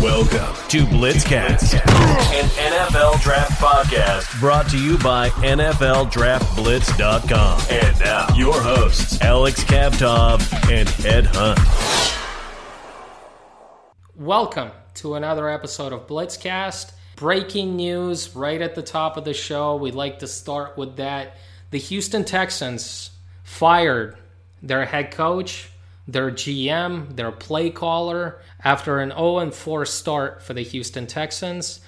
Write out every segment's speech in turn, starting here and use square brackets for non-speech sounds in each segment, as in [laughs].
Welcome to Blitzcast, an NFL draft podcast brought to you by NFLDraftBlitz.com. And now, your hosts, Alex Kavtov and Ed Hunt. Welcome to another episode of Blitzcast. Breaking news right at the top of the show. We'd like to start with that. The Houston Texans fired their head coach, their GM, their play caller after an 0 4 start for the Houston Texans.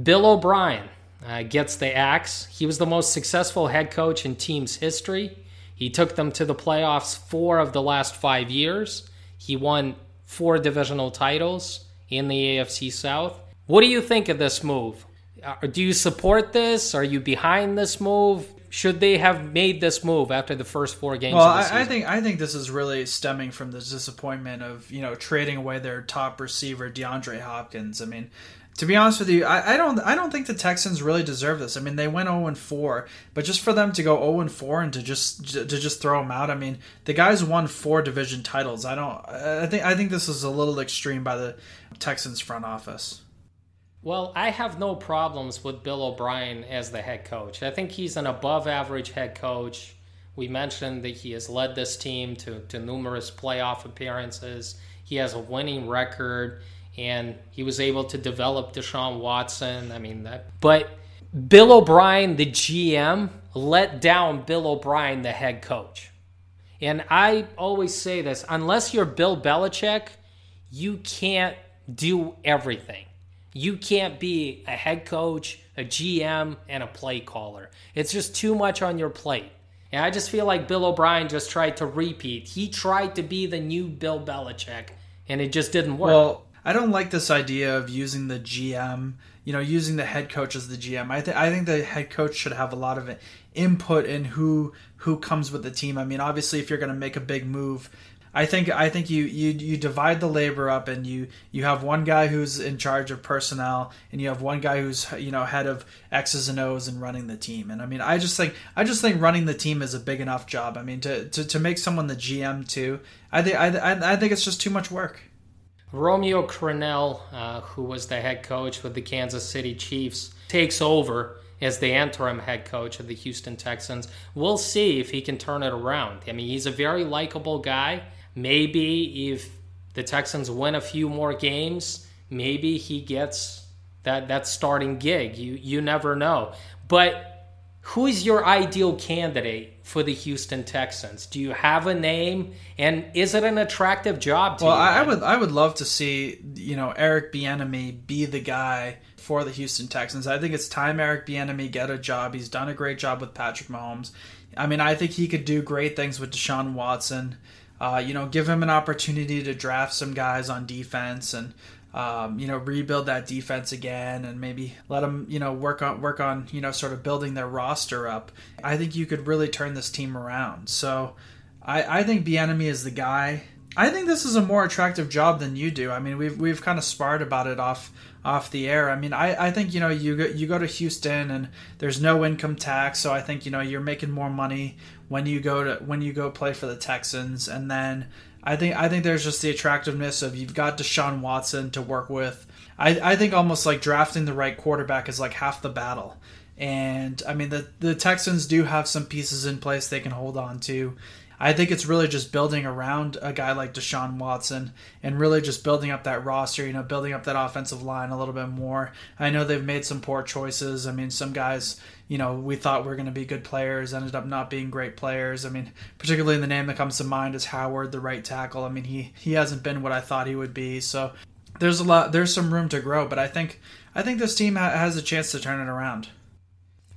Bill O'Brien uh, gets the axe. He was the most successful head coach in team's history. He took them to the playoffs four of the last five years. He won four divisional titles in the AFC South. What do you think of this move? Uh, do you support this? Are you behind this move? Should they have made this move after the first four games? Well, of the I? I think I think this is really stemming from the disappointment of you know trading away their top receiver DeAndre Hopkins. I mean, to be honest with you, I, I don't I don't think the Texans really deserve this. I mean, they went zero and four, but just for them to go zero and four and to just to just throw him out, I mean, the guys won four division titles. I don't. I think I think this is a little extreme by the Texans front office. Well, I have no problems with Bill O'Brien as the head coach. I think he's an above average head coach. We mentioned that he has led this team to, to numerous playoff appearances. He has a winning record, and he was able to develop Deshaun Watson. I mean, that. But Bill O'Brien, the GM, let down Bill O'Brien, the head coach. And I always say this unless you're Bill Belichick, you can't do everything. You can't be a head coach, a GM, and a play caller. It's just too much on your plate. And I just feel like Bill O'Brien just tried to repeat. He tried to be the new Bill Belichick, and it just didn't work. Well, I don't like this idea of using the GM, you know, using the head coach as the GM. I think I think the head coach should have a lot of input in who who comes with the team. I mean, obviously, if you're going to make a big move, I think I think you, you you divide the labor up and you you have one guy who's in charge of personnel and you have one guy who's you know head of X's and O's and running the team. And I mean, I just think I just think running the team is a big enough job. I mean, to to, to make someone the GM too, I think I, I think it's just too much work. Romeo Crennel, uh, who was the head coach with the Kansas City Chiefs, takes over as the interim head coach of the Houston Texans. We'll see if he can turn it around. I mean, he's a very likable guy. Maybe if the Texans win a few more games, maybe he gets that that starting gig. You you never know. But who is your ideal candidate for the Houston Texans? Do you have a name, and is it an attractive job to well, you? I, I would I would love to see you know Eric Bieniemy be the guy for the Houston Texans. I think it's time Eric Bieniemy get a job. He's done a great job with Patrick Mahomes. I mean, I think he could do great things with Deshaun Watson. Uh, you know, give him an opportunity to draft some guys on defense and um, you know rebuild that defense again and maybe let them you know work on work on you know sort of building their roster up. I think you could really turn this team around. So I, I think Bieniemy is the guy. I think this is a more attractive job than you do. I mean, we've we've kind of sparred about it off off the air. I mean, I, I think you know you go, you go to Houston and there's no income tax, so I think you know you're making more money when you go to when you go play for the Texans, and then I think I think there's just the attractiveness of you've got Deshaun Watson to work with. I, I think almost like drafting the right quarterback is like half the battle. And I mean the the Texans do have some pieces in place they can hold on to. I think it's really just building around a guy like Deshaun Watson and really just building up that roster, you know, building up that offensive line a little bit more. I know they've made some poor choices. I mean, some guys, you know, we thought were going to be good players ended up not being great players. I mean, particularly the name that comes to mind is Howard, the right tackle. I mean, he he hasn't been what I thought he would be. So there's a lot there's some room to grow, but I think I think this team ha- has a chance to turn it around.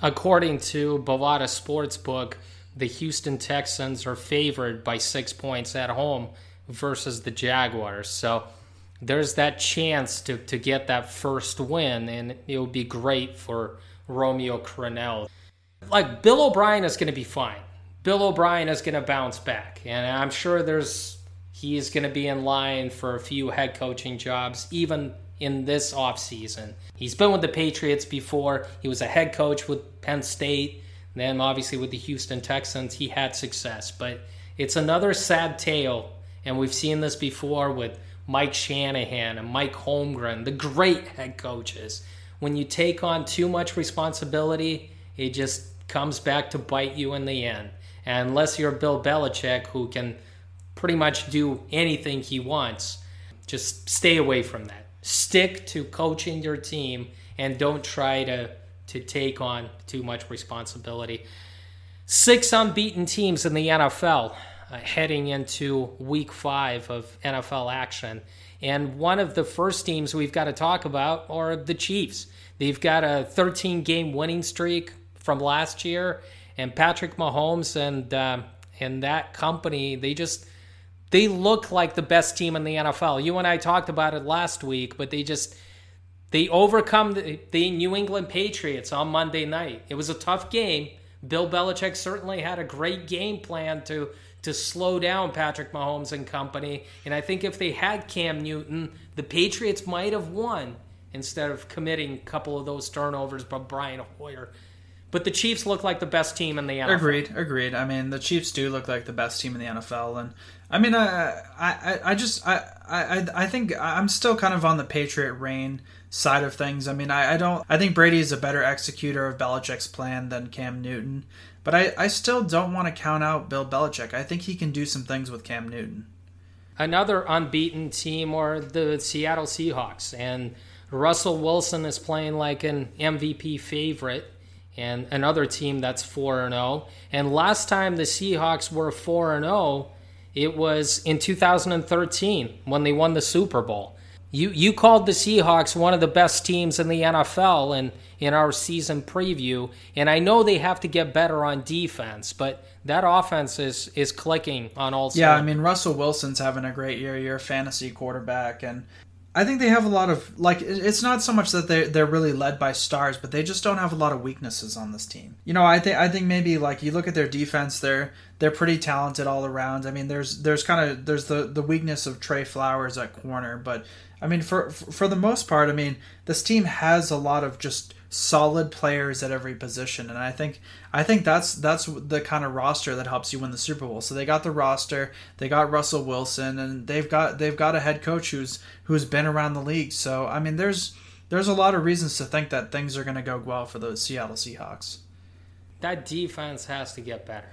According to Bovada Sportsbook, the Houston Texans are favored by six points at home versus the Jaguars. So there's that chance to, to get that first win, and it would be great for Romeo Crennel. Like, Bill O'Brien is going to be fine. Bill O'Brien is going to bounce back, and I'm sure there's he's going to be in line for a few head coaching jobs, even in this offseason. He's been with the Patriots before. He was a head coach with Penn State. Then, obviously, with the Houston Texans, he had success. But it's another sad tale, and we've seen this before with Mike Shanahan and Mike Holmgren, the great head coaches, when you take on too much responsibility, it just comes back to bite you in the end. And unless you're Bill Belichick, who can pretty much do anything he wants, just stay away from that. Stick to coaching your team and don't try to, to take on too much responsibility. Six unbeaten teams in the NFL uh, heading into week five of NFL action. And one of the first teams we've got to talk about are the Chiefs. They've got a 13 game winning streak from last year, and Patrick Mahomes and uh, and that company they just they look like the best team in the NFL. You and I talked about it last week, but they just they overcome the, the New England Patriots on Monday night. It was a tough game. Bill Belichick certainly had a great game plan to to slow down Patrick Mahomes and company. And I think if they had Cam Newton, the Patriots might have won instead of committing a couple of those turnovers by Brian Hoyer. But the Chiefs look like the best team in the NFL. Agreed, agreed. I mean, the Chiefs do look like the best team in the NFL, and I mean, I, I, I just, I, I, I think I'm still kind of on the Patriot reign side of things. I mean, I, I don't, I think Brady is a better executor of Belichick's plan than Cam Newton, but I, I still don't want to count out Bill Belichick. I think he can do some things with Cam Newton. Another unbeaten team are the Seattle Seahawks, and Russell Wilson is playing like an MVP favorite and another team that's 4 and 0. And last time the Seahawks were 4 and 0, it was in 2013 when they won the Super Bowl. You you called the Seahawks one of the best teams in the NFL in in our season preview, and I know they have to get better on defense, but that offense is is clicking on all. Sides. Yeah, I mean Russell Wilson's having a great year. You're a fantasy quarterback, and I think they have a lot of like it's not so much that they they're really led by stars, but they just don't have a lot of weaknesses on this team. You know, I think I think maybe like you look at their defense, they're they're pretty talented all around. I mean, there's there's kind of there's the the weakness of Tre Flowers at corner, but I mean for for the most part, I mean this team has a lot of just solid players at every position and I think I think that's that's the kind of roster that helps you win the Super Bowl. So they got the roster, they got Russell Wilson and they've got they've got a head coach who's who's been around the league. So I mean there's there's a lot of reasons to think that things are going to go well for those Seattle Seahawks. That defense has to get better.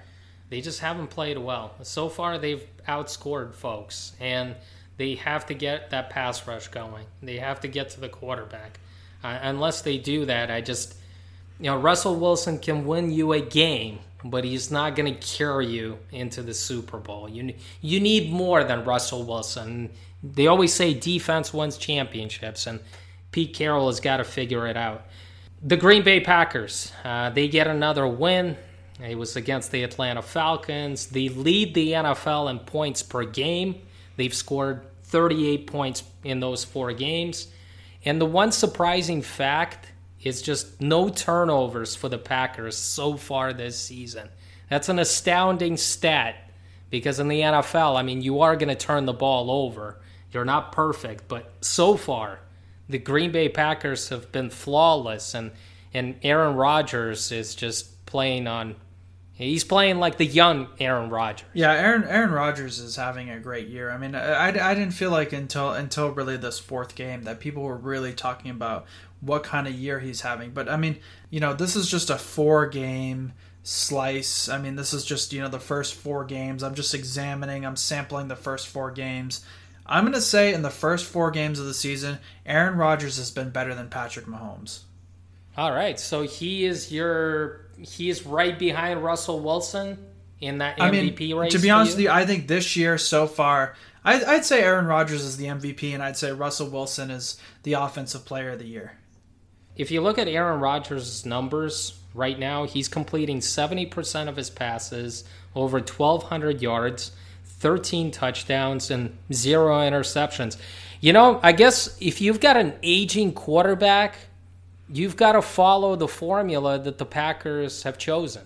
They just haven't played well. So far they've outscored folks and they have to get that pass rush going. They have to get to the quarterback. Unless they do that, I just, you know, Russell Wilson can win you a game, but he's not going to carry you into the Super Bowl. You you need more than Russell Wilson. They always say defense wins championships, and Pete Carroll has got to figure it out. The Green Bay Packers, uh, they get another win. It was against the Atlanta Falcons. They lead the NFL in points per game. They've scored 38 points in those four games. And the one surprising fact is just no turnovers for the Packers so far this season. That's an astounding stat because in the NFL, I mean, you are going to turn the ball over. You're not perfect, but so far, the Green Bay Packers have been flawless, and and Aaron Rodgers is just playing on He's playing like the young Aaron Rodgers. Yeah, Aaron Aaron Rodgers is having a great year. I mean, I, I didn't feel like until until really this fourth game that people were really talking about what kind of year he's having. But I mean, you know, this is just a four game slice. I mean, this is just you know the first four games. I'm just examining. I'm sampling the first four games. I'm gonna say in the first four games of the season, Aaron Rodgers has been better than Patrick Mahomes. All right, so he is your he's right behind Russell Wilson in that I MVP mean, race. To be honest with you, I think this year so far, I, I'd say Aaron Rodgers is the MVP, and I'd say Russell Wilson is the Offensive Player of the Year. If you look at Aaron Rodgers' numbers right now, he's completing 70% of his passes, over 1,200 yards, 13 touchdowns, and zero interceptions. You know, I guess if you've got an aging quarterback you've got to follow the formula that the Packers have chosen.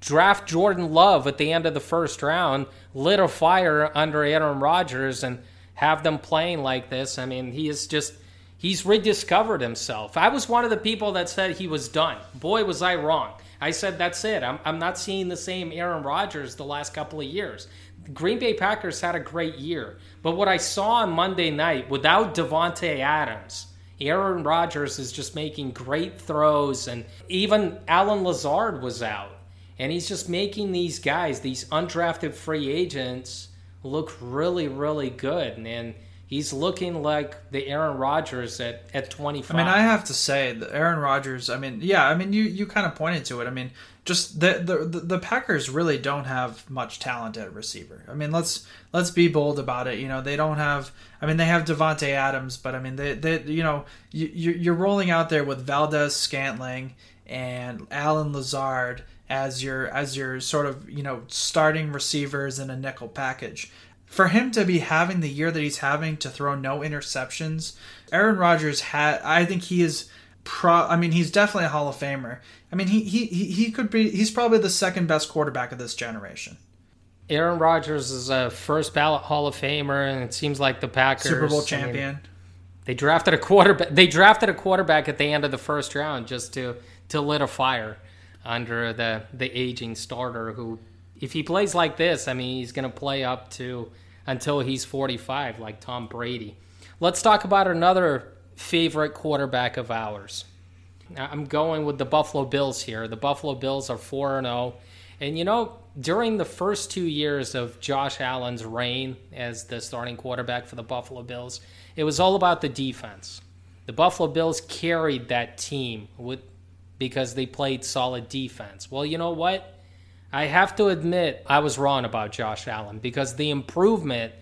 Draft Jordan Love at the end of the first round, lit a fire under Aaron Rodgers, and have them playing like this. I mean, he is just, he's rediscovered himself. I was one of the people that said he was done. Boy, was I wrong. I said, that's it. I'm, I'm not seeing the same Aaron Rodgers the last couple of years. Green Bay Packers had a great year. But what I saw on Monday night, without Davante Adams, Aaron Rodgers is just making great throws, and even Allen Lazard was out. And he's just making these guys, these undrafted free agents, look really, really good. And he's looking like the Aaron Rodgers at, at 25. I mean, I have to say, the Aaron Rodgers, I mean, yeah, I mean, you, you kind of pointed to it. I mean, just the, the the Packers really don't have much talent at receiver. I mean, let's let's be bold about it. You know, they don't have. I mean, they have Davante Adams, but I mean, they they you know you you're rolling out there with Valdes Scantling and Allen Lazard as your as your sort of you know starting receivers in a nickel package. For him to be having the year that he's having to throw no interceptions, Aaron Rodgers had. I think he is pro. I mean, he's definitely a Hall of Famer. I mean, he he he could be. He's probably the second best quarterback of this generation. Aaron Rodgers is a first ballot Hall of Famer, and it seems like the Packers Super Bowl champion. I mean, they drafted a quarterback. They drafted a quarterback at the end of the first round just to to lit a fire under the the aging starter. Who, if he plays like this, I mean, he's going to play up to until he's 45, like Tom Brady. Let's talk about another favorite quarterback of ours. I'm going with the Buffalo Bills here. The Buffalo Bills are 4 0. And you know, during the first two years of Josh Allen's reign as the starting quarterback for the Buffalo Bills, it was all about the defense. The Buffalo Bills carried that team with because they played solid defense. Well, you know what? I have to admit I was wrong about Josh Allen because the improvement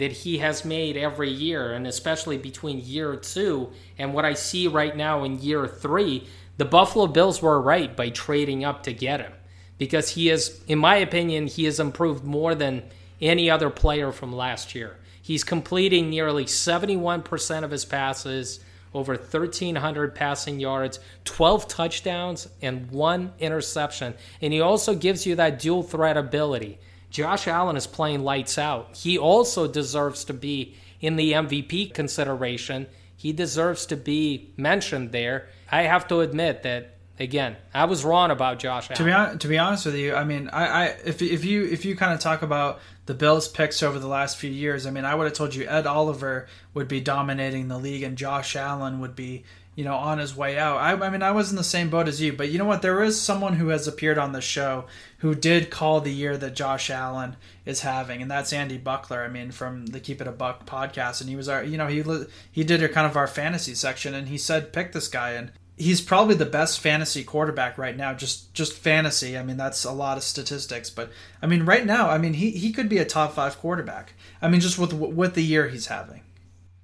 that he has made every year, and especially between year two and what I see right now in year three, the Buffalo Bills were right by trading up to get him because he is, in my opinion, he has improved more than any other player from last year. He's completing nearly 71% of his passes, over 1,300 passing yards, 12 touchdowns, and one interception. And he also gives you that dual threat ability. Josh Allen is playing lights out. He also deserves to be in the MVP consideration. He deserves to be mentioned there. I have to admit that again, I was wrong about Josh Allen. To be on, to be honest with you, I mean, I, I if if you if you kind of talk about the Bills picks over the last few years, I mean, I would have told you Ed Oliver would be dominating the league and Josh Allen would be you know, on his way out. I, I, mean, I was in the same boat as you, but you know what? There is someone who has appeared on the show who did call the year that Josh Allen is having, and that's Andy Buckler. I mean, from the Keep It a Buck podcast, and he was our, you know, he he did a kind of our fantasy section, and he said pick this guy, and he's probably the best fantasy quarterback right now. Just just fantasy. I mean, that's a lot of statistics, but I mean, right now, I mean, he he could be a top five quarterback. I mean, just with with the year he's having.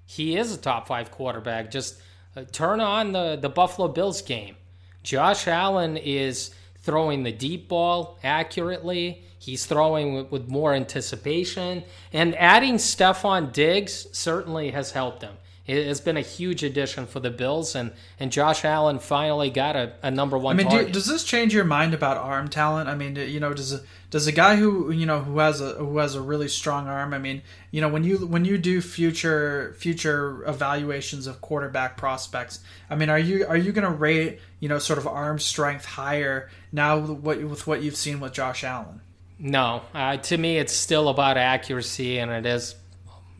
He is a top five quarterback. Just Uh, turn on the, the Buffalo Bills game. Josh Allen is throwing the deep ball accurately. He's throwing with, with more anticipation. And adding Stefon Diggs certainly has helped him. It has been a huge addition for the Bills, and, and Josh Allen finally got a, a number one. I mean, do, does this change your mind about arm talent? I mean, you know, does does a guy who you know who has a who has a really strong arm? I mean, you know, when you when you do future future evaluations of quarterback prospects, I mean, are you are you going to rate you know sort of arm strength higher now with what with what you've seen with Josh Allen? No, uh, to me, it's still about accuracy, and it is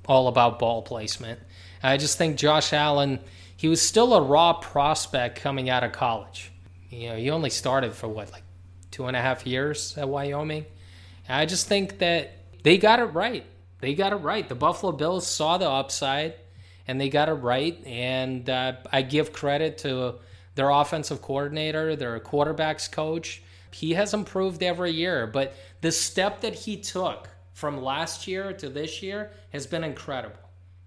all about ball placement. I just think Josh Allen, he was still a raw prospect coming out of college. You know, he only started for what, like two and a half years at Wyoming. And I just think that they got it right. They got it right. The Buffalo Bills saw the upside and they got it right. And uh, I give credit to their offensive coordinator, their quarterbacks coach. He has improved every year, but the step that he took from last year to this year has been incredible.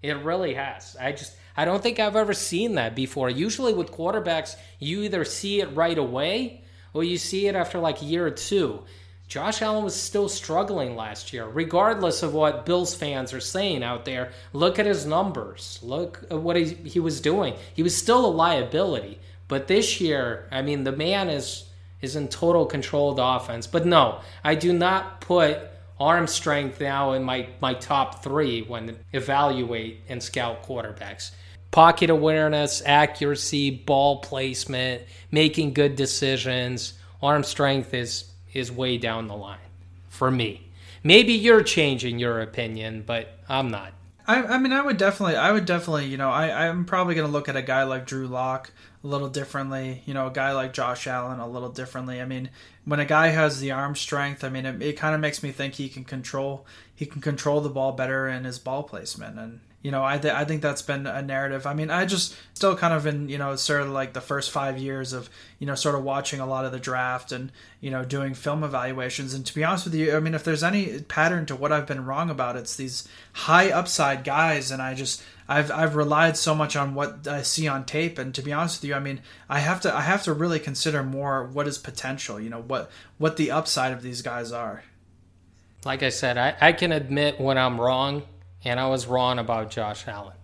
It really has. I just I don't think I've ever seen that before. Usually with quarterbacks, you either see it right away or you see it after like a year or two. Josh Allen was still struggling last year, regardless of what Bills fans are saying out there. Look at his numbers. Look at what he, he was doing. He was still a liability. But this year, I mean, the man is is in total control of the offense. But no, I do not put arm strength now in my, my top three when evaluate and scout quarterbacks. Pocket awareness, accuracy, ball placement, making good decisions. Arm strength is is way down the line for me. maybe you're changing your opinion, but I'm not. I, I mean, I would definitely, I would definitely, you know, I, I'm probably going to look at a guy like Drew Lock a little differently. You know, a guy like Josh Allen a little differently. I mean, when a guy has the arm strength, I mean, it, it kind of makes me think he can control, he can control the ball better in his ball placement, and you know, I th- I think that's been a narrative. I mean, I just still kind of in you know sort of like the first five years of you know sort of watching a lot of the draft and you know doing film evaluations. And to be honest with you, I mean, if there's any pattern to what I've been wrong about, it's these high upside guys, and I just I've I've relied so much on what I see on tape. And to be honest with you, I mean, I have to I have to really consider more what is potential. You know what what the upside of these guys are. Like I said, I, I can admit when I'm wrong and I was wrong about Josh Allen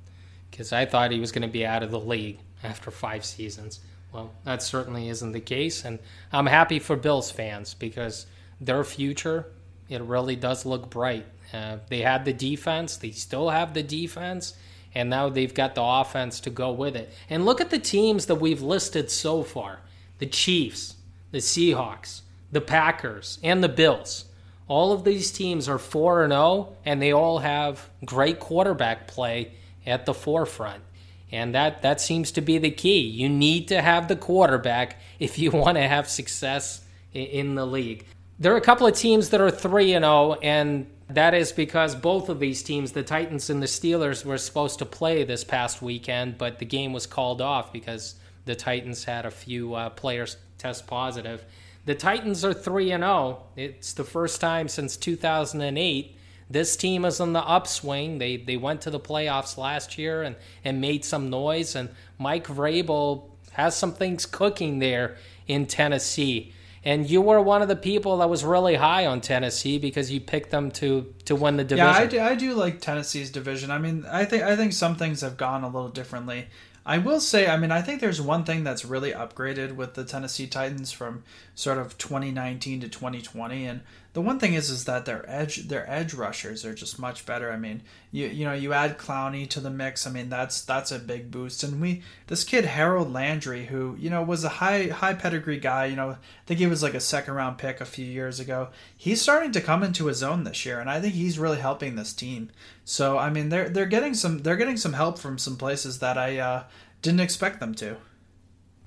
because I thought he was going to be out of the league after five seasons. Well, that certainly isn't the case, and I'm happy for Bills fans because their future it really does look bright. Uh, they had the defense, they still have the defense, and now they've got the offense to go with it. And look at the teams that we've listed so far: the Chiefs, the Seahawks, the Packers, and the Bills. All of these teams are 4 and 0 and they all have great quarterback play at the forefront. And that that seems to be the key. You need to have the quarterback [laughs] if you want to have success in the league. There are a couple of teams that are 3 and 0 and that is because both of these teams, the Titans and the Steelers, were supposed to play this past weekend, but the game was called off because the Titans had a few uh, players test positive. The Titans are 3 and 0. It's the first time since 2008 this team is on the upswing. They they went to the playoffs last year and and made some noise and Mike Vrabel has some things cooking there in Tennessee. And you were one of the people that was really high on Tennessee because you picked them to to win the division. Yeah, I do, I do like Tennessee's division. I mean, I think I think some things have gone a little differently. I will say, I mean, I think there's one thing that's really upgraded with the Tennessee Titans from sort of 2019 to 2020, and the one thing is is that their edge their edge rushers are just much better. I mean, you you know you add Clowney to the mix. I mean that's that's a big boost. And we this kid Harold Landry, who you know was a high high pedigree guy. You know I think he was like a second round pick a few years ago. He's starting to come into his own this year, and I think he's really helping this team. So I mean they're they're getting some they're getting some help from some places that I uh, didn't expect them to.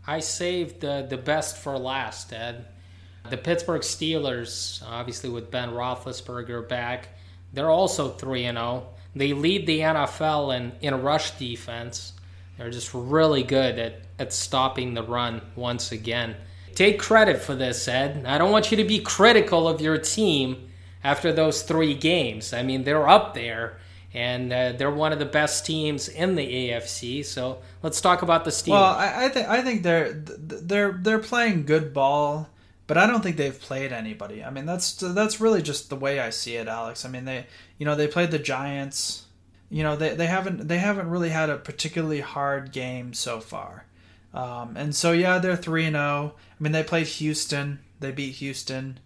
I saved the the best for last, Ed. The Pittsburgh Steelers, obviously with Ben Roethlisberger back, they're also 3 and 0. They lead the NFL in, in rush defense. They're just really good at, at stopping the run once again. Take credit for this, Ed. I don't want you to be critical of your team after those three games. I mean, they're up there, and uh, they're one of the best teams in the AFC. So let's talk about the Steelers. Well, I, I think I think they're they're they're playing good ball but I don't think they've played anybody. I mean, that's that's really just the way I see it, Alex. I mean, they you know they played the Giants. You know they, they haven't they haven't really had a particularly hard game so far, um, and so yeah they're three and zero. Oh. I mean they played Houston, they beat Houston,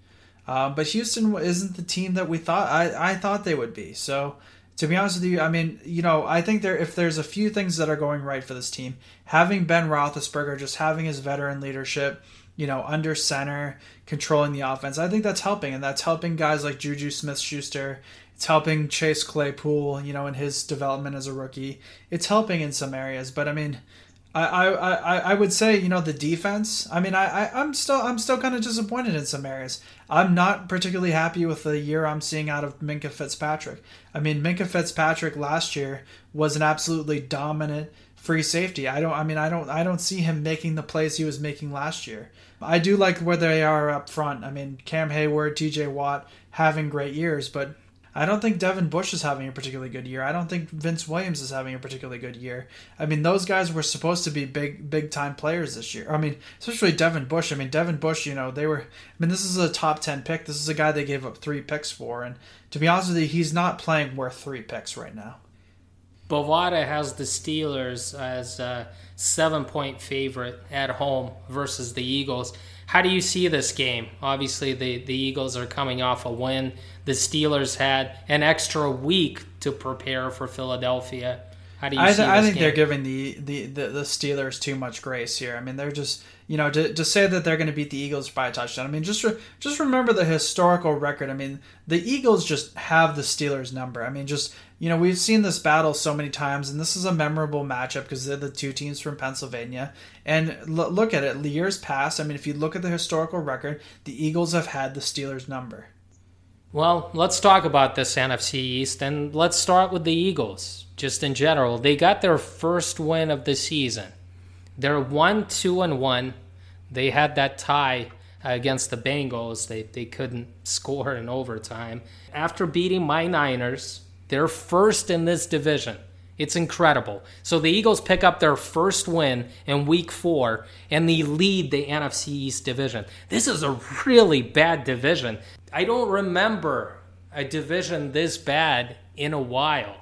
um, but Houston isn't the team that we thought I, I thought they would be. So to be honest with you, I mean, you know, I think there if there's a few things that are going right for this team, having Ben Roethlisberger, just having his veteran leadership, you know, under center, controlling the offense. I think that's helping, and that's helping guys like Juju Smith Schuster. It's helping Chase Claypool, you know, in his development as a rookie. It's helping in some areas, but I mean, I, I, I, would say you know the defense. I mean, I, I am still I'm still kind of disappointed in some areas. I'm not particularly happy with the year I'm seeing out of Minkah Fitzpatrick. I mean, Minkah Fitzpatrick last year was an absolutely dominant free safety. I don't. I mean, I don't. I don't see him making the plays he was making last year. I do like where they are up front. I mean, Cam Heyward, T.J. Watt having great years, but I don't think Devin Bush is having a particularly good year. I don't think Vince Williams is having a particularly good year. I mean, those guys were supposed to be big, big time players this year. I mean, especially Devin Bush. I mean, Devin Bush, you know, they were. I mean, this is a top ten pick. This is a guy they gave up three picks for, and to be honest with you, he's not playing worth three picks right now. Bovada has the Steelers as a seven point favorite at home versus the Eagles. How do you see this game? Obviously, the, the Eagles are coming off a win. The Steelers had an extra week to prepare for Philadelphia. How do you I, see th- I think game? they're giving the, the, the, the Steelers too much grace here. I mean, they're just you know to, to say that they're going to beat the Eagles by a touchdown. I mean, just re- just remember the historical record. I mean, the Eagles just have the Steelers number. I mean, just you know we've seen this battle so many times, and this is a memorable matchup because they're the two teams from Pennsylvania. And l- look at it, years past. I mean, if you look at the historical record, the Eagles have had the Steelers number. Well, let's talk about this NFC East, and let's start with the Eagles. Just in general, they got their first win of the season. They're one, two, and one. They had that tie against the Bengals. They they couldn't score in overtime. After beating my Niners, they're first in this division. It's incredible. So the Eagles pick up their first win in week four and they lead the NFC East division. This is a really bad division. I don't remember a division this bad in a while.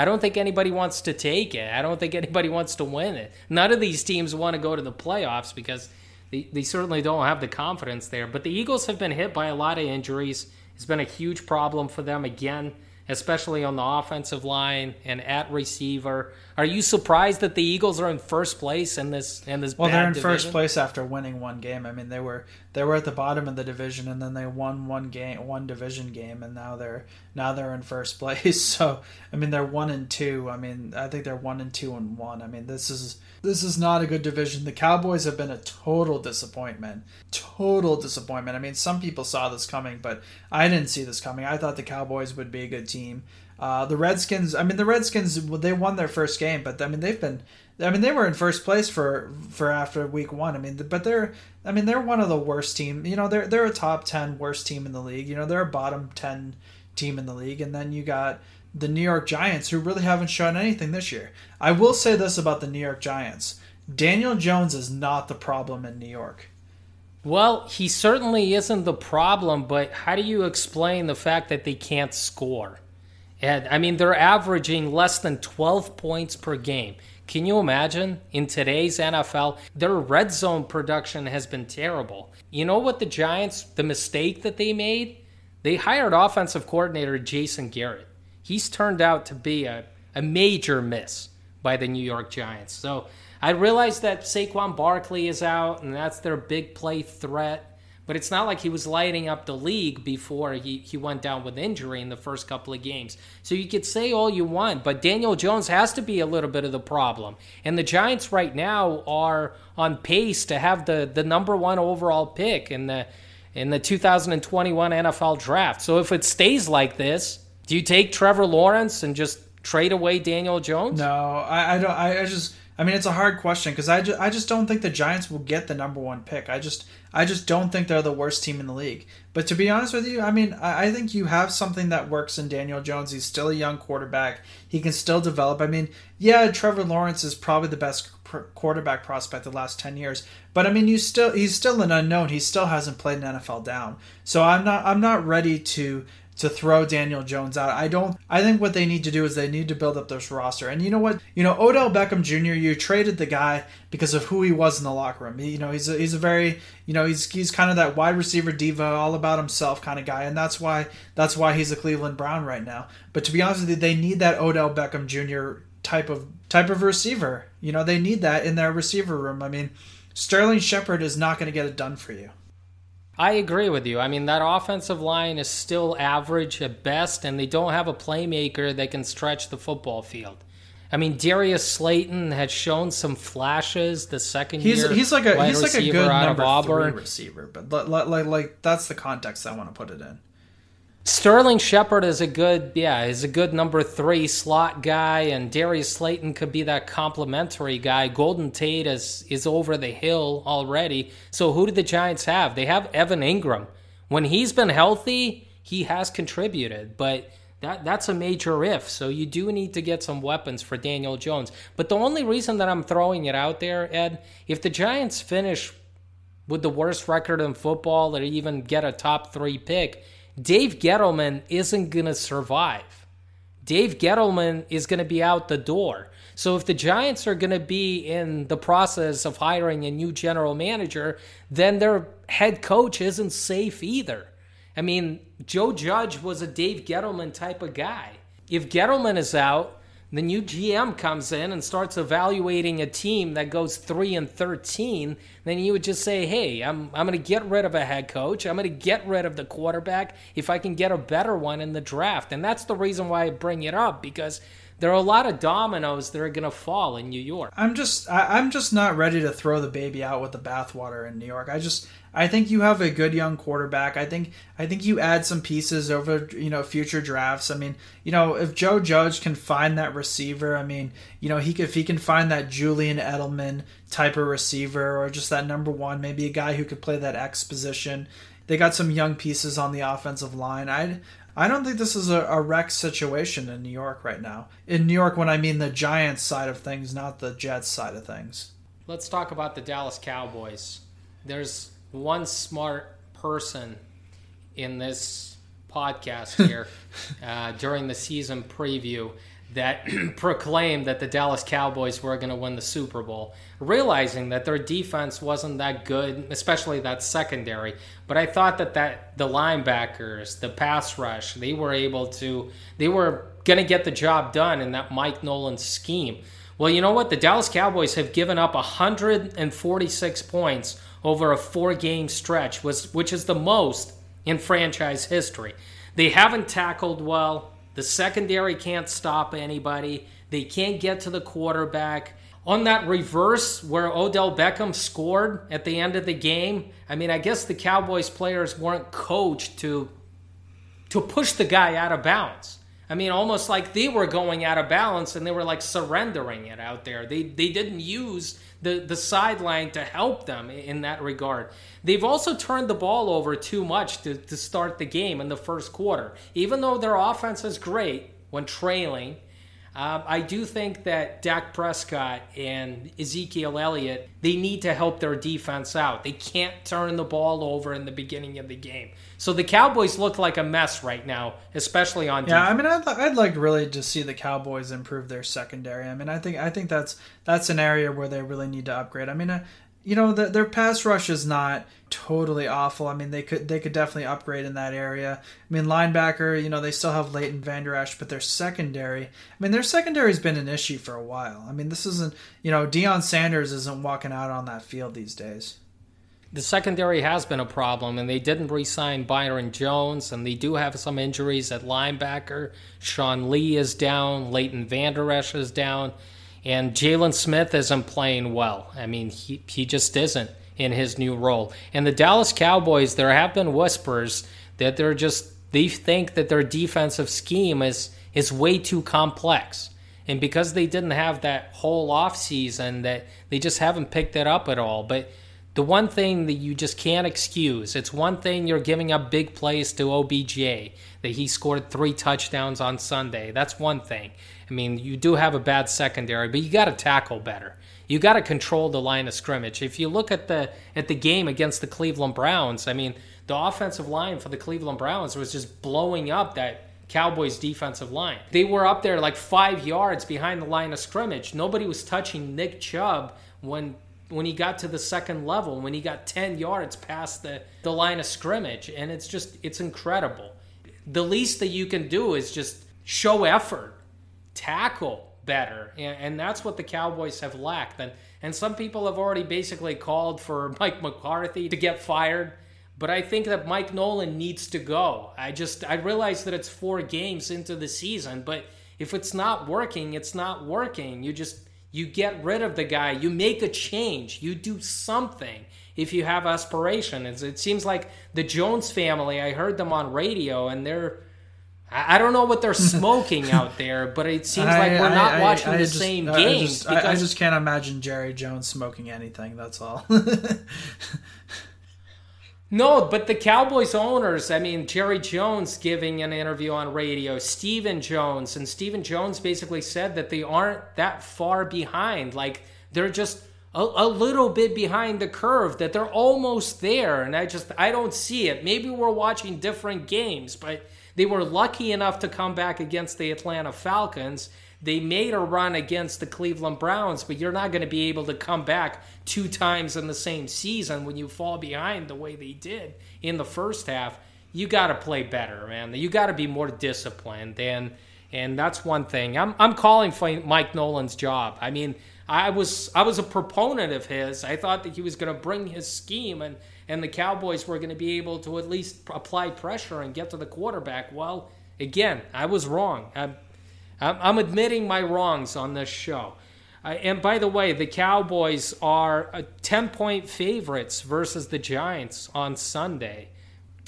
I don't think anybody wants to take it. I don't think anybody wants to win it. None of these teams want to go to the playoffs because they, they certainly don't have the confidence there. But the Eagles have been hit by a lot of injuries. It's been a huge problem for them again, especially on the offensive line and at receiver. Are you surprised that the Eagles are in first place in this in this? Well, they're in division? first place after winning one game. I mean, they were they were at the bottom of the division, and then they won one game, one division game, and now they're now they're in first [laughs] place. So, I mean, they're one and two. I mean, I think they're one and two and one. I mean, this is this is not a good division. The Cowboys have been a total disappointment. Total disappointment. I mean, some people saw this coming, but I didn't see this coming. I thought the Cowboys would be a good team. Uh, the Redskins. I mean, the Redskins. They won their first game, but I mean, they've been. I mean, they were in first place for for after week one. I mean, but they're. I mean, they're one of the worst team. You know, they're they're a top ten worst team in the league. You know, they're a bottom ten team in the league, and then you got the New York Giants, who really haven't shown anything this year. I will say this about the New York Giants: Daniel Jones is not the problem in New York. Well, he certainly isn't the problem, but how do you explain the fact that they can't score? And I mean, they're averaging less than 12 points per game. Can you imagine in today's NFL, their red zone production has been terrible. You know what the Giants, the mistake that they made? They hired offensive coordinator Jason Garrett. He's turned out to be a, a major miss by the New York Giants. So I realize that Saquon Barkley is out and that's their big play threat. But it's not like he was lighting up the league before he, he went down with injury in the first couple of games. So you could say all you want, but Daniel Jones has to be a little bit of the problem. And the Giants right now are on pace to have the, the number one overall pick in the in the 2021 NFL draft. So if it stays like this, do you take Trevor Lawrence and just trade away Daniel Jones? No, I, I don't. I, I just. I mean, it's a hard question because I, ju- I just don't think the Giants will get the number one pick. I just I just don't think they're the worst team in the league. But to be honest with you, I mean, I, think you have something that works in Daniel Jones. He's still a young quarterback. He can still develop. I mean, yeah, Trevor Lawrence is probably the best quarterback prospect the last ten years. But I mean, you still he's still an unknown. He still hasn't played an NFL down. So I'm not I'm not ready to to throw Daniel Jones out. I don't. I think what they need to do is they need to build up this roster. And you know what? You know Odell Beckham Jr. You traded the guy because of who he was in the locker room. You know he's a, he's a very you know he's he's kind of that wide receiver diva, all about himself kind of guy, and that's why that's why he's a Cleveland Brown right now. But to be honest with you, they need that Odell Beckham Jr. type of type of receiver. You know they need that in their receiver room. I mean, Sterling Shepard is not going to get it done for you. I agree with you. I mean, that offensive line is still average at best, and they don't have a playmaker that can stretch the football field. I mean, Darius Slayton has shown some flashes. The second He's year he's like a he's like a good number three receiver, but like like like that's the context I want to put it in. Sterling Shepard is a good, yeah, is a good number three slot guy, and Darius Slayton could be that complementary guy. Golden Tate is is over the hill already. So who do the Giants have? They have Evan Engram. When he's been healthy, he has contributed, but that that's a major if. So you do need to get some weapons for Daniel Jones. But the only reason that I'm throwing it out there, Ed, if the Giants finish with the worst record in football or even get a top three pick, Dave Gettleman isn't going to survive. Dave Gettleman is going to be out the door. So if the Giants are going to be in the process of hiring a new general manager, then their head coach isn't safe either. I mean, Joe Judge was a Dave Gettleman type of guy. If Gettleman is out, the new GM comes in and starts evaluating a team that goes 3 and 13, then you would just say, "Hey, I'm I'm going to get rid of a head coach. I'm going to get rid of the quarterback if I can get a better one in the draft." And that's the reason why I bring it up because there are a lot of dominoes that are going to fall in New York. I'm just I, I'm just not ready to throw the baby out with the bathwater in New York. I just I think you have a good young quarterback. I think I think you add some pieces over you know future drafts. I mean, you know, if Joe Judge can find that receiver, I mean, you know, he could, if he can find that Julian Edelman type of receiver or just that number one, maybe a guy who could play that X position. They got some young pieces on the offensive line. I I don't think this is a, a wreck situation in New York right now. In New York, when I mean the Giants side of things, not the Jets side of things. Let's talk about the Dallas Cowboys. There's one smart person in this podcast here [laughs] uh, during the season preview that [clears throat] proclaimed that the Dallas Cowboys were going to win the Super Bowl, realizing that their defense wasn't that good, especially that secondary. But I thought that that the linebackers, the pass rush, they were able to, they were going to get the job done in that Mike Nolan scheme. Well, you know what? The Dallas Cowboys have given up 146 points over a four-game stretch, which is the most in franchise history. They haven't tackled well. The secondary can't stop anybody. They can't get to the quarterback. On that reverse where Odell Beckham scored at the end of the game, I mean, I guess the Cowboys players weren't coached to to push the guy out of bounds. I mean, almost like they were going out of balance and they were like surrendering it out there. They they didn't use the the sideline to help them in that regard. They've also turned the ball over too much to, to start the game in the first quarter. Even though their offense is great when trailing, um, I do think that Dak Prescott and Ezekiel Elliott they need to help their defense out. They can't turn the ball over in the beginning of the game. So the Cowboys look like a mess right now, especially on. defense. Yeah. I mean, I'd, I'd like really to see the Cowboys improve their secondary. I mean, I think I think that's that's an area where they really need to upgrade. I mean, uh, you know, the, their pass rush is not totally awful. I mean, they could they could definitely upgrade in that area. I mean, linebacker, you know, they still have Leighton Vander Esch, but their secondary, I mean, their secondary has been an issue for a while. I mean, this isn't, you know, Deion Sanders isn't walking out on that field these days. The secondary has been a problem, and they didn't re-sign Byron Jones, and they do have some injuries at linebacker. Sean Lee is down, Leighton Vander Esch is down. And Jaylon Smith isn't playing well. I mean, he, he just isn't in his new role. And the Dallas Cowboys, there have been whispers that they're just they think that their defensive scheme is is way too complex. And because they didn't have that whole off season that they just haven't picked it up at all. But the one thing that you just can't excuse, it's one thing you're giving up big plays to OBJ, that he scored three touchdowns on Sunday. That's one thing. I mean, you do have a bad secondary, but you got to tackle better. You got to control the line of scrimmage. If you look at the at the game against the Cleveland Browns, I mean, the offensive line for the Cleveland Browns was just blowing up that Cowboys defensive line. They were up there like 5 yards behind the line of scrimmage. Nobody was touching Nick Chubb when when he got to the second level, when he got 10 yards past the, the line of scrimmage. And it's just, it's incredible. The least that you can do is just show effort tackle better, and, and that's what the Cowboys have lacked. And and some people have already basically called for [laughs] Mike McCarthy to get fired. But I think that Mike Nolan needs to go. I just I realize that it's four games into the season, but if it's not working, it's not working. You just you get rid of the guy, you make a change, you do something if you have aspiration. It's, it seems like the Jones family, I heard them on radio and they're I don't know what they're [laughs] smoking out there, but it seems like we're not I, watching I, the just, same games. Just, I, just can't imagine Jerry Jones smoking anything. That's all. [laughs] no, but the Cowboys owners, I mean, Jerry Jones giving an interview on radio, Stephen Jones, and Stephen Jones basically said that they aren't that far behind. Like, they're just a, a little bit behind the curve, that they're almost there. And I just, I don't see it. Maybe we're watching different games, but they were lucky enough to come back against the Atlanta Falcons. They made a run against the Cleveland Browns, but you're not going to be able to come back two times in the same season when you fall behind the way they did in the first half. You got to play better, man. You got to be more disciplined and and that's one thing. I'm I'm calling for Mike Nolan's job. I mean, I was I was a proponent of his. I thought that he was going to bring his scheme and and the Cowboys were going to be able to at least apply pressure and get to the quarterback. Well, again, I was wrong. I'm I'm, admitting my wrongs on this show. Uh, and by the way, the Cowboys are uh, 10 point favorites versus the Giants on Sunday,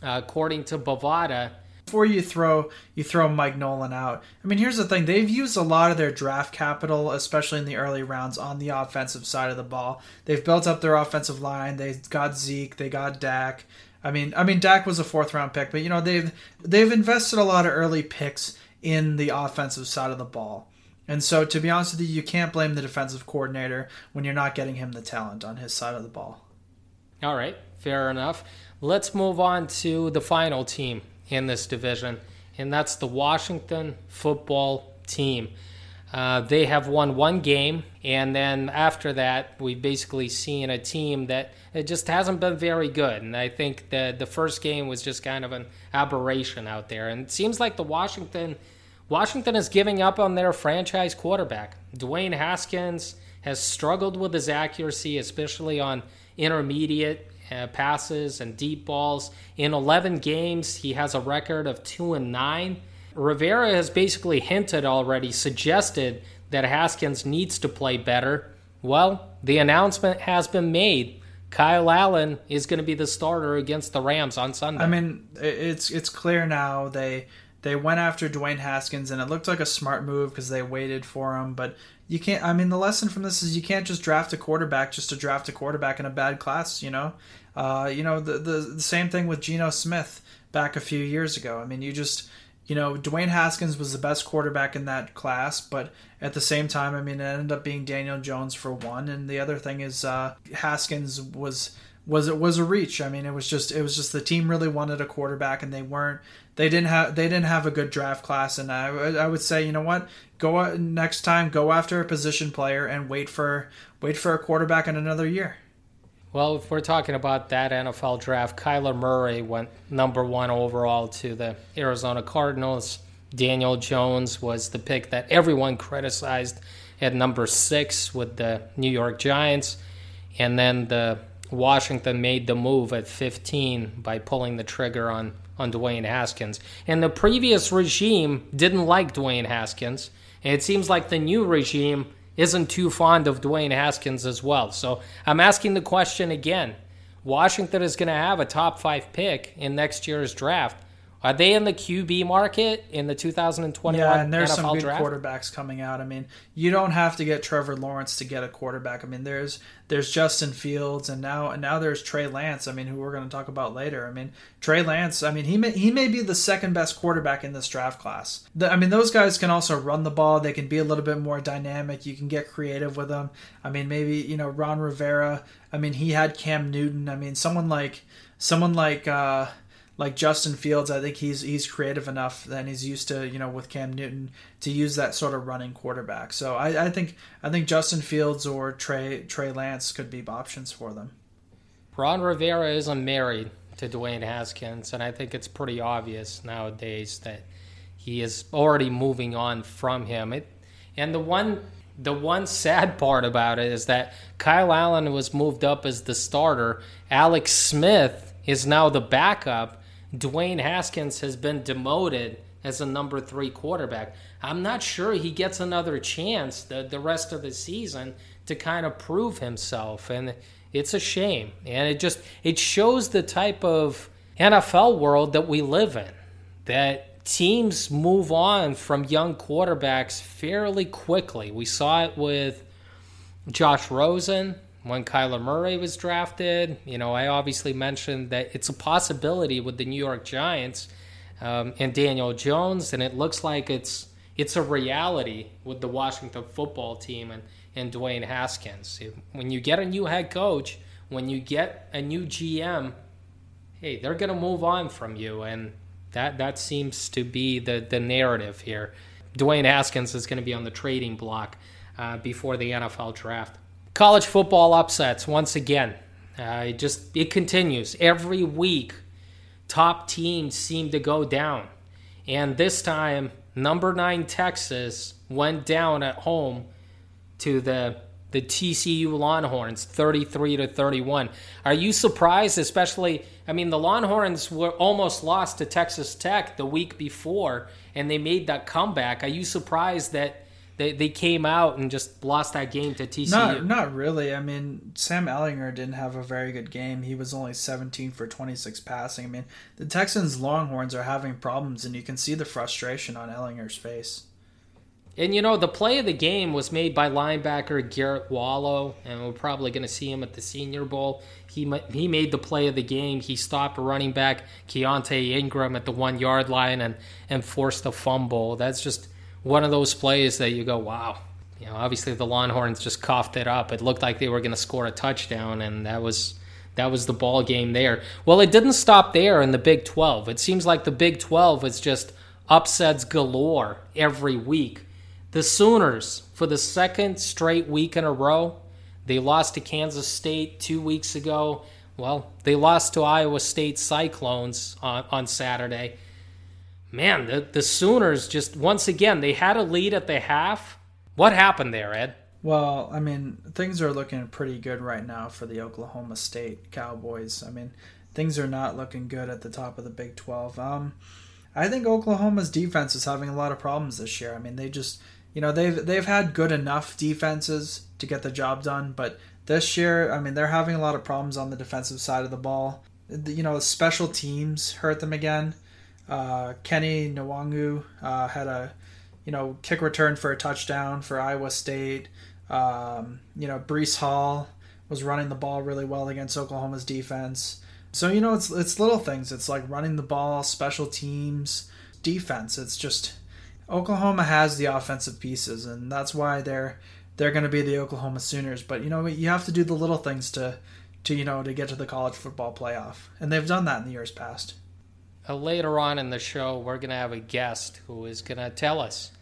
uh, according to Bovada before you throw you throw Mike Nolan out. I mean, here's the thing: they've used a lot of their draft capital, especially in the early rounds, on the offensive side of the ball. They've built up their offensive line. They got Zeke. They got Dak. I mean, I mean, Dak was a fourth round pick, but you know they've they've invested a lot of early picks in the offensive side of the ball. And so, to be honest with you, you can't blame the defensive coordinator when you're not getting him the talent on his side of the ball. All right, fair enough. Let's move on to the final team in this division, and that's the Washington football team. Uh, they have won one game, and then after that, we've basically seen a team that it just hasn't been very good. And I think the the first game was just kind of an aberration out there. And it seems like the Washington Washington is giving up on their franchise quarterback. Dwayne Haskins has struggled with his accuracy, especially on intermediate uh, passes and deep balls. In 11 games, he has a record of 2 and 9. Rivera has basically hinted already, suggested that Haskins needs to play better. Well, the announcement has been made. Kyle Allen is going to be the starter against the Rams on Sunday. I mean, it's it's clear now they they went after Dwayne Haskins and it looked like a smart move because they waited for him, but you can't I mean the lesson from this is you can't just draft a quarterback just to draft a quarterback in a bad class, you know? Uh, you know, the, the, the same thing with Geno Smith back a few years ago. I mean, you just, you know, Dwayne Haskins was the best quarterback in that class, but at the same time, I mean, it ended up being Daniel Jones for one, and the other thing is uh, Haskins was was it was a reach. I mean, it was just it was just the team really wanted a quarterback, and they weren't they didn't have they didn't have a good draft class. And I I would say you know what go next time go after a position player and wait for wait for a quarterback in another year. Well, if we're talking about that NFL draft, Kyler Murray went number one overall to the Arizona Cardinals. Daniel Jones was the pick that everyone criticized at number six with the New York Giants. And then the Washington made the move at 15 by pulling the trigger on, on Dwayne Haskins. And the previous regime didn't like Dwayne Haskins. And it seems like the new regime isn't too fond of Dwayne Haskins as well. So I'm asking the question again. Washington is going to have a top five pick in next year's draft. Are they in the QB market in the 2021 Yeah, and there's NFL some good draft? quarterbacks coming out. I mean, you don't have to get Trevor Lawrence to get a quarterback. I mean, there's there's Justin Fields, and now and now there's Trey Lance. I mean, who we're going to talk about later. I mean, Trey Lance. I mean, he may he may be the second best quarterback in this draft class. The, I mean, those guys can also run the ball. They can be a little bit more dynamic. You can get creative with them. I mean, maybe you know Ron Rivera. I mean, he had Cam Newton. I mean, someone like someone like. uh like Justin Fields, I think he's he's creative enough and he's used to you know with Cam Newton to use that sort of running quarterback. So I, I think I think Justin Fields or Trey Trey Lance could be options for them. Ron Rivera isn't married to Dwayne Haskins, and I think it's pretty obvious nowadays that he is already moving on from him. It, and the one the one sad [laughs] part about it is that Kyle Allen was moved up as the starter. Alex Smith is now the backup Dwayne Haskins has been demoted as a number three quarterback. I'm not sure he gets another chance the, the rest of the season to kind of prove himself. And it's a shame. And it just it shows the type of NFL world that we live in. That teams move on from young quarterbacks fairly quickly. We saw it with Josh Rosen when Kyler Murray was drafted. You know, I obviously mentioned that it's a possibility with the New York Giants um, and Daniel Jones, and it looks like it's it's a reality with the Washington football team and, and Dwayne Haskins. When you get a new head coach, when you get a new GM, hey, they're going to move on from you, and that that seems to be the the narrative here. Dwayne Haskins is going to be on the trading block uh, before the NFL draft. College football upsets once again. Uh, it just it continues every week. Top teams seem to go down, and this time number nine Texas went down at home to the the TCU Longhorns 33 to 31. Are you surprised especially I mean the Longhorns were almost lost to Texas Tech the week before and they made that comeback. Are you surprised that they, they came out and just lost that game to TCU? Not, not really. I mean, Sam Ehlinger didn't have a very good game. He was only 17 for 26 passing. I mean, the Texans Longhorns are having problems, and you can see the frustration on Ehlinger's face. And you know, the play of the game was made by linebacker Garrett Wallow, and we're probably going to see him at the Senior Bowl. He he made the play of the game. He stopped running back Keaontay Ingram at the one yard line and and forced a fumble. That's just one of those plays that you go, wow. You know, obviously the Longhorns just coughed it up. It looked like they were going to score a touchdown, and that was that was the ball game there. Well, it didn't stop there in the Big 12. It seems like the Big 12 is just upsets galore every week the Sooners, for the second straight week in a row, they lost to Kansas State two weeks ago. Well, they lost to Iowa State Cyclones on, on Saturday. Man, the, the Sooners just, once again, they had a lead at the half. What happened there, Ed? Well, I mean, things are looking pretty good right now for the Oklahoma State Cowboys. I mean, things are not looking good at the top of the Big 12. Um, I think Oklahoma's defense is having a lot of problems this year. I mean, they just you know they've they've had good enough defenses to get the job done, but this year, I mean, they're having a lot of problems on the defensive side of the ball. You know, special teams hurt them again. Uh, Kene Nwangwu uh, had a you know kick return for a touchdown for Iowa State. Um, you know, Breece Hall was running the ball really well against Oklahoma's defense. So you know, it's it's little things. It's like running the ball, special teams, defense. It's just Oklahoma has the offensive pieces, and that's why they're they're going to be the Oklahoma Sooners. But you know, you have to do the little things to to you know to get to the college football playoff, and they've done that in the years past. Uh, later on in the show, we're going to have a guest who is going to tell us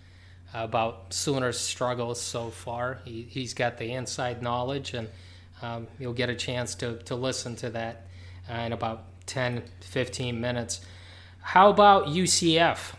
about Sooners' struggles so far. He, has got the inside knowledge, and um, you'll get a chance to, to listen to that uh, in about 10, 15 minutes. How about UCF?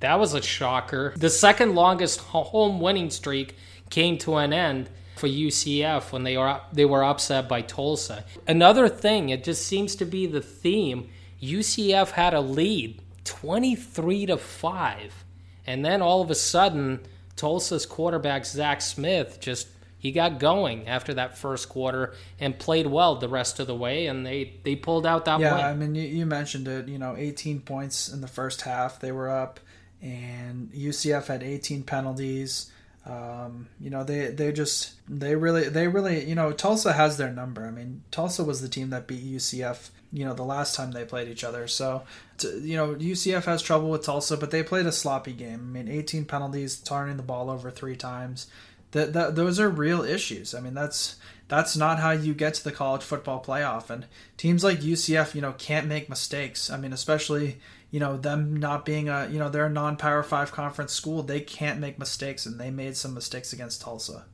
That was a shocker. The second longest home winning streak came to an end for UCF when they were they were upset by Tulsa. Another thing, it just seems to be the theme. UCF had a lead, 23 to 5. And then all of a sudden, Tulsa's quarterback Zach Smith just he got going after that first quarter and played well the rest of the way and they they pulled out that yeah win. i mean you, you mentioned it you know 18 points in the first half they were up and UCF had 18 penalties. Um, you know, they they just they really they really you know Tulsa has their number. I mean, Tulsa was the team that beat UCF. You know, the last time they played each other. So, you know, UCF has trouble with Tulsa, but they played a sloppy game. I mean, 18 penalties, turning the ball over three times. That, that those are real issues. I mean, that's that's not how you get to the college football playoff. And teams like UCF, you know, can't make mistakes. I mean, especially you know them not being a you know they're a non-power five conference school they can't make mistakes and they made some mistakes against tulsa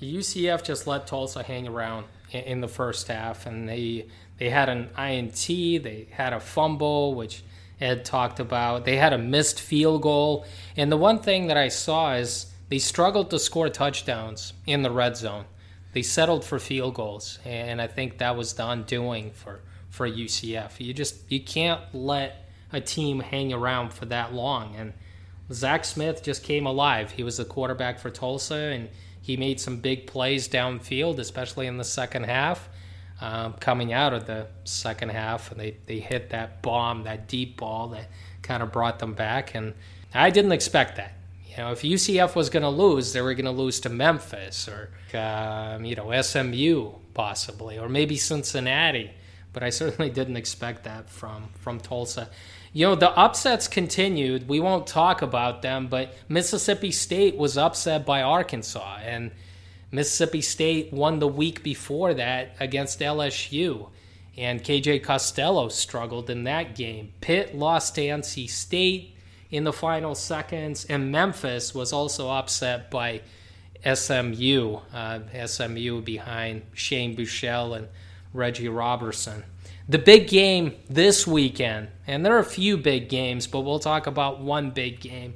ucf just let tulsa hang around in the first half and they they had an int they had a fumble which ed talked about they had a missed field goal and the one thing that i saw is they struggled to score touchdowns in the red zone they settled for field goals and i think that was the undoing for for ucf you just you can't let a team hang around for that long. And Zach Smith just came alive. He was the quarterback for Tulsa, and he made some big plays downfield, especially in the second half. Um, coming out of the second half, and they, they hit that bomb, that deep ball that kind of brought them back. And I didn't expect that. You know, if UCF was going to lose, they were going to lose to Memphis or, um, you know, SMU possibly, or maybe Cincinnati. But I [laughs] certainly didn't expect that from from Tulsa. You know, the upsets continued. We won't talk about them, but Mississippi State was upset by Arkansas, and Mississippi State won the week before that against LSU. And KJ Costello struggled in that game. Pitt lost to NC State in the final seconds, and Memphis was also upset by SMU. Uh, SMU behind Shane Buechele and Reggie Roberson. The big game this weekend, and there are a few big games, but we'll talk about one big game.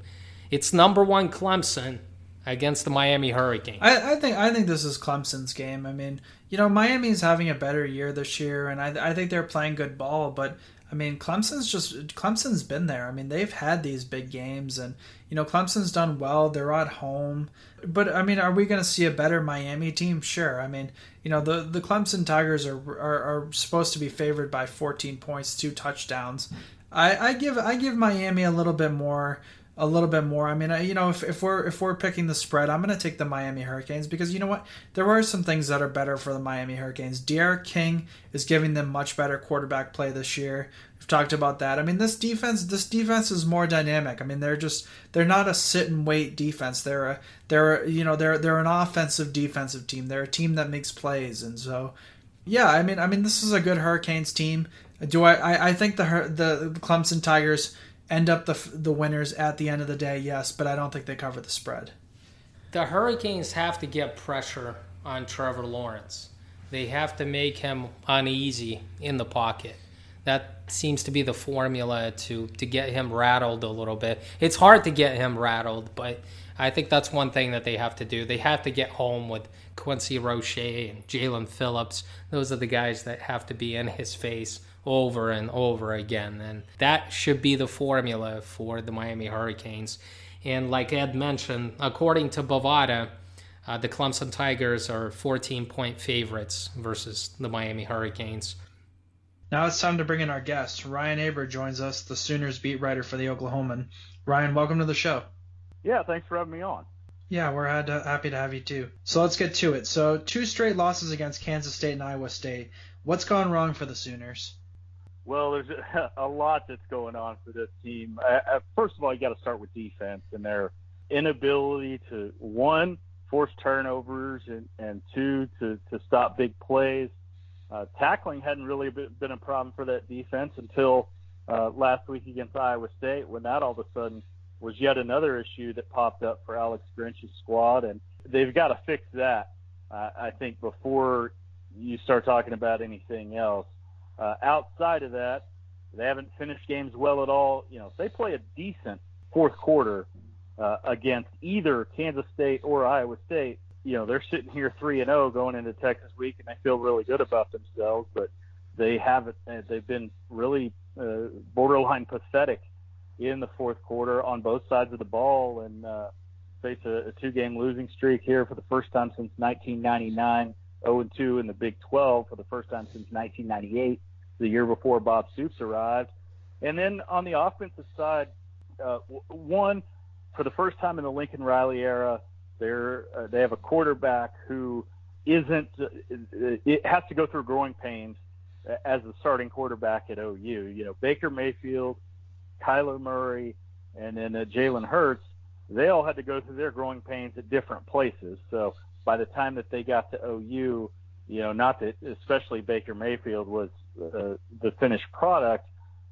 It's number one Clemson against the Miami Hurricanes. I, I, think I think this is Clemson's game. I mean, you know, Miami's having a better year this year, and I, I think they're playing good ball. But I mean, Clemson's just Clemson's been there. I mean, they've had these big games, and you know, Clemson's done well. They're at home, but I mean, are we going to see a better Miami team? Sure. I mean, you know, the the Clemson Tigers are are, are supposed to be favored by 14 points, two touchdowns. I, I give I give Miami a little bit more a little bit more. I mean, you know, if, if we're if we're picking the spread, I'm going to take the Miami Hurricanes because you know what? There are some things that are better for the Miami Hurricanes. D'Eriq King is giving them much better quarterback play this year. We've talked about that. I mean, this defense this defense is more dynamic. I mean, they're just they're not a sit and wait defense. They're a they're you know they're they're an offensive defensive team. They're a team that makes plays, and so yeah, I mean, I mean, this is a good Hurricanes team. Do I? I, I think the the Clemson Tigers end up the the winners at the end of the day, yes, but I don't think they cover the spread. The Hurricanes have to get pressure on Trevor Lawrence. They have to make him uneasy in the pocket. That seems to be the formula to to get him rattled a little bit. It's hard to get him rattled, but I think that's one thing that they have to do. They have to get home with Quincy Roche and Jaelan Phillips. Those are the guys that have to be in his face over and over again. And that should be the formula for the Miami Hurricanes. And like Ed mentioned, according to Bovada, uh, the Clemson Tigers are 14 point favorites versus the Miami Hurricanes. Now it's time to bring in our guest. Ryan Aber joins us, the Sooners beat writer for the Oklahoman. Ryan, welcome to the show. Yeah, thanks for having me on. Yeah, we're happy to have you too. So let's get to it. So, two straight losses against Kansas State and Iowa State. What's gone wrong for the Sooners? Well, there's [laughs] a, lot that's going on for this team. First of all, you got to start with defense and their inability to one force turnovers and and two to to stop big plays. Uh, tackling hadn't really been a problem for that defense until uh, last week against Iowa State, when that all of a sudden was yet another issue that popped up for Alex Grinch's squad, and they've got to fix that. Uh, I think before you start talking about anything else. Uh, outside of that, they haven't finished games well at all. You know, if they play a decent fourth quarter uh, against either Kansas State or Iowa State, you know, they're sitting here three and zero oh going into Texas week, and they feel really good about themselves. But they haven't. Uh, they've been really uh, borderline pathetic in the fourth quarter on both sides of the ball, and uh, face a, a two-game losing streak here for the first time since 1999. 0 and 2 in the Big 12 for the first time since 1998 the year before Bob Stoops arrived. And then on the offensive side, uh, one for the first time in the Lincoln Riley era, they're uh, they have a quarterback who isn't uh, it has to go through growing pains as the starting quarterback at OU. You know, Baker Mayfield, Kyler Murray, and then uh, Jalen Hurts. They all had to go through their growing pains at different places. So by the time that they got to OU, you know, not that especially Baker Mayfield was the finished product,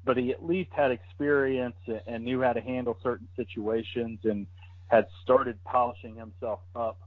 but he at least had experience and knew how to handle certain situations and had started polishing himself up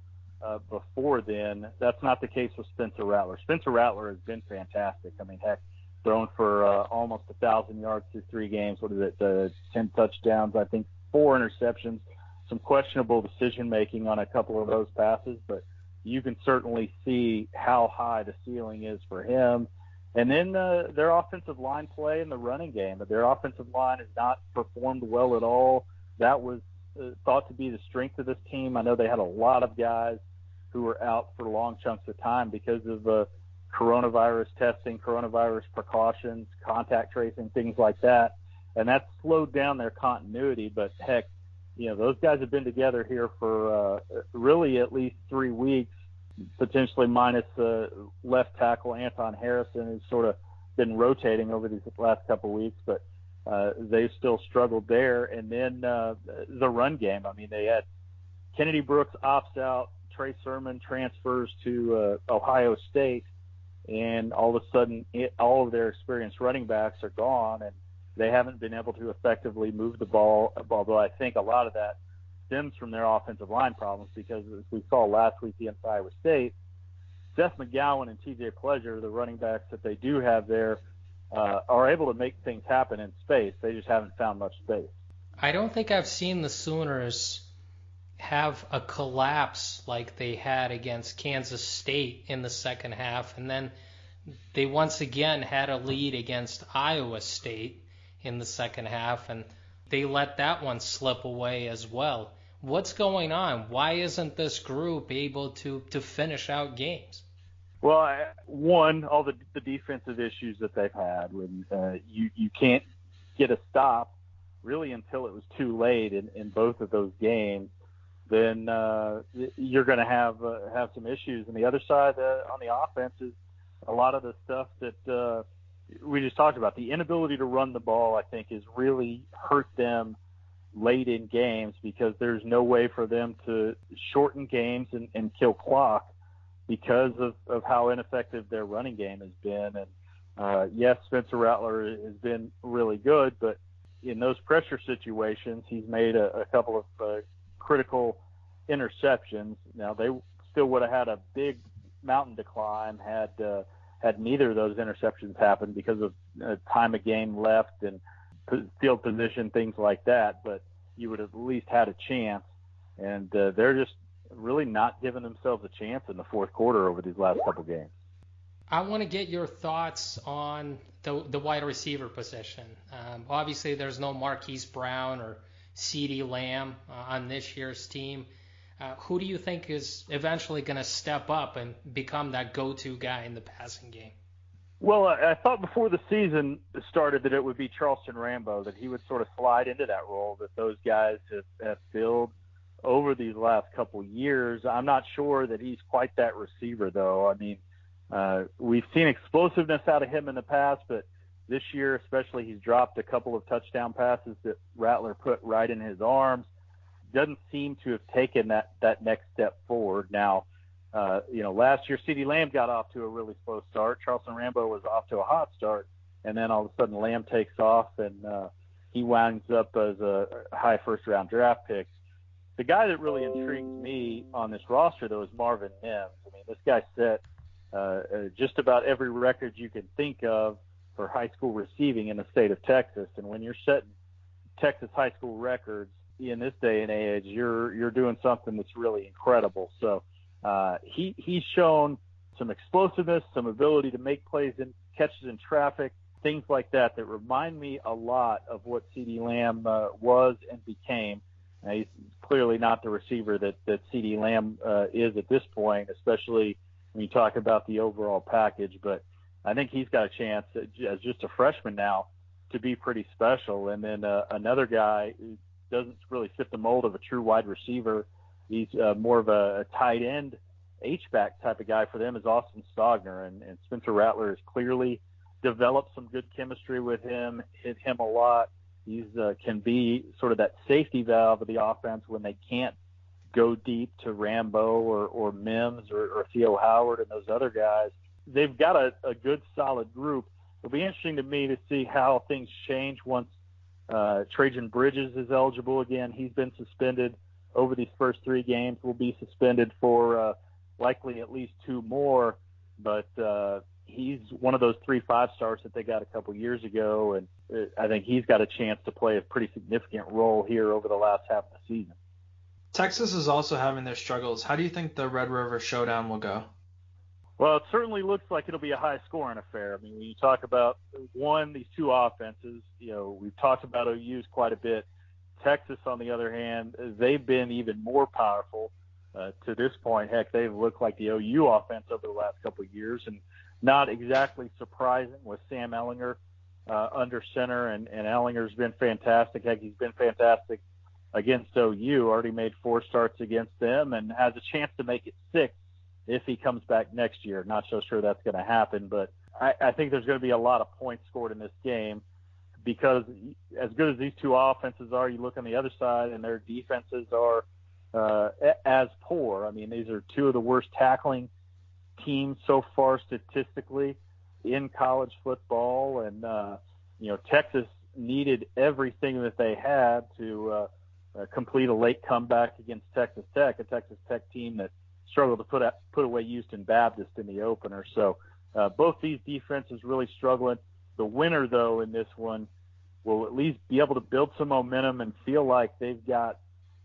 uh, before then. That's not the case with Spencer Rattler. Spencer Rattler has been fantastic. I mean, heck, thrown for uh, almost a thousand yards through three games. What is it? Uh, Ten touchdowns, I think, four interceptions. Some questionable decision making on a couple of those passes, but you can certainly see how high the ceiling is for him and then uh, their offensive line play in the running game. Their offensive line has not performed well at all. That was uh, thought to be the strength of this team. I know they had a lot of guys who were out for long chunks of time because of uh, coronavirus testing, coronavirus precautions, contact tracing, things like that. And that slowed down their continuity. But heck, you know, those guys have been together here for uh, really at least three weeks potentially minus the left tackle Anton Harrison, who's sort of been rotating over these last couple of weeks, but uh, they still struggled there. And then uh, the run game. I mean, they had Kennedy Brooks opts out, Trey Sermon transfers to uh, Ohio State, and all of a sudden, it, all of their experienced running backs are gone, and they haven't been able to effectively move the ball. Although I think a lot of that stems from their offensive line problems because as we saw last week against Iowa State, Seth McGowan and TJ Pledger, the running backs that they do have there, uh, are able to make things happen in space. They just haven't found much space. I don't think I've seen the Sooners have a collapse like they had against Kansas State in the second half, and then they once again had a lead against Iowa State in the second half, and they let that one slip away as well. What's going on? Why isn't this group able to, to finish out games? Well, one, all the, the defensive issues that they've had when uh, you you can't get a stop really until it was too late in, in both of those games, then uh, you're going to have uh, have some issues. And the other side uh, on the offense is a lot of the stuff that uh, we just talked about. The inability to run the ball, I think, has really hurt them late in games because there's no way for them to shorten games and, and kill clock because of, of how ineffective their running game has been. And uh, yes, Spencer Rattler has been really good, but in those pressure situations, he's made a, a couple of uh, critical interceptions. Now they still would have had a big mountain to climb had uh, had neither of those interceptions happened because of uh, time of game left and field position, things like that. But you would have at least had a chance, and uh, they're just really not giving themselves a chance in the fourth quarter over these last couple games. I want to get your thoughts on the, the wide receiver position. Um, obviously, there's no Marquise Brown or CeeDee Lamb uh, on this year's team. Uh, who do you think is eventually going to step up and become that go-to guy in the passing game? Well, I thought before the season started that it would be Charleston Rambo, that he would sort of slide into that role that those guys have, have filled over these last couple years. I'm not sure that he's quite that receiver, though. I mean, uh, we've seen explosiveness out of him in the past, but this year, especially, he's dropped a couple of touchdown passes that Rattler put right in his arms. Doesn't seem to have taken that that next step forward. Now, uh, you know, last year CeeDee Lamb got off to a really slow start. Charleston Rambo was off to a hot start, and then all of a sudden Lamb takes off and uh, he winds up as a high first round draft pick. The guy that really intrigues me on this roster, though, is Marvin Mims. I mean, this guy set uh, uh, just about every record you can think of for high school receiving in the state of Texas. And when you're setting Texas high school records in this day and age, you're you're doing something that's really incredible. So uh, he he's shown some explosiveness, some ability to make plays and catches in traffic, things like that that remind me a lot of what CeeDee Lamb uh, was and became. Now, he's clearly not the receiver that that CeeDee Lamb uh, is at this point, especially when you talk about the overall package. But I think he's got a chance as just a freshman now to be pretty special. And then uh, another guy who doesn't really fit the mold of a true wide receiver. He's uh, more of a, a tight end H back type of guy for them is Austin Stogner, and, and Spencer Rattler has clearly developed some good chemistry with him. Hit him a lot. He's uh, can be sort of that safety valve of the offense when they can't go deep to Rambo or, or Mims or, or Theo Howard and those other guys they've got a, a good solid group. It'll be interesting to me to see how things change once uh, Trejan Bridges is eligible again. He's been suspended over these first three games. Will be suspended for uh, likely at least two more, but uh, he's one of those three five stars that they got a couple years ago, and uh, I think he's got a chance to play a pretty significant role here over the last half of the season. Texas is also having their struggles. How do you think the Red River Showdown will go? Well, it certainly looks like it'll be a high scoring affair. I mean, when you talk about one, these two offenses, you know, we've talked about OU's quite a bit. Texas, on the other hand, they've been even more powerful uh, to this point. Heck, they've looked like the OU offense over the last couple of years, and not exactly surprising with Sam Ehlinger uh, under center, and, and Ehlinger's been fantastic. Heck, he's been fantastic against OU. Already made four starts against them, and has a chance to make it six if he comes back next year. Not so sure that's going to happen, but I, I think there's going to be a lot of points scored in this game because as good as these two offenses are, you look on the other side and their defenses are uh, as poor. I mean, these are two of the worst tackling teams so far statistically in college football, and uh, you know Texas needed everything that they had to uh, uh, complete a late comeback against Texas Tech, a Texas Tech team that struggled to put put away Houston Baptist in the opener. So uh, both these defenses really struggling. The winner, though, in this one will at least be able to build some momentum and feel like they've got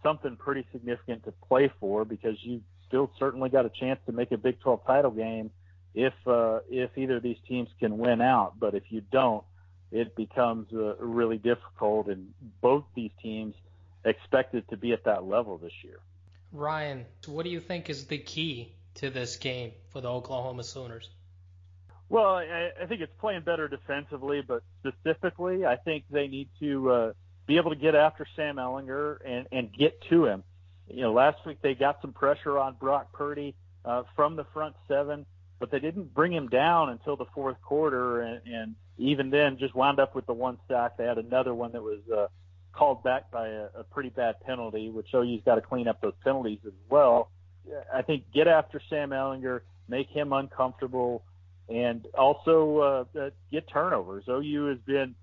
something pretty significant to play for because you still certainly got a chance to make a Big 12 title game if uh, if either of these teams can win out. But if you don't, it becomes uh, really difficult, and both these teams expected to be at that level this year. Ryan, what do you think is the key to this game for the Oklahoma Sooners? Well, I, I think it's playing better defensively, but specifically, I think they need to uh, be able to get after Sam Ehlinger and, and get to him. You know, last week they got some pressure on Brock Purdy uh, from the front seven, but they didn't bring him down until the fourth quarter, and, and even then, just wound up with the one sack. They had another one that was uh, called back by a, a pretty bad penalty, which OU's got to clean up those penalties as well. I think get after Sam Ehlinger, make him uncomfortable, and also uh, get turnovers. OU has been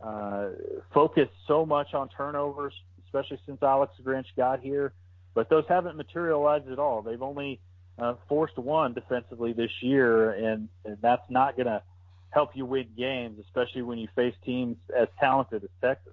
uh, focused so much on turnovers, especially since Alex Grinch got here, but those haven't materialized at all. They've only uh, forced one defensively this year, and, and that's not going to help you win games, especially when you face teams as talented as Texas.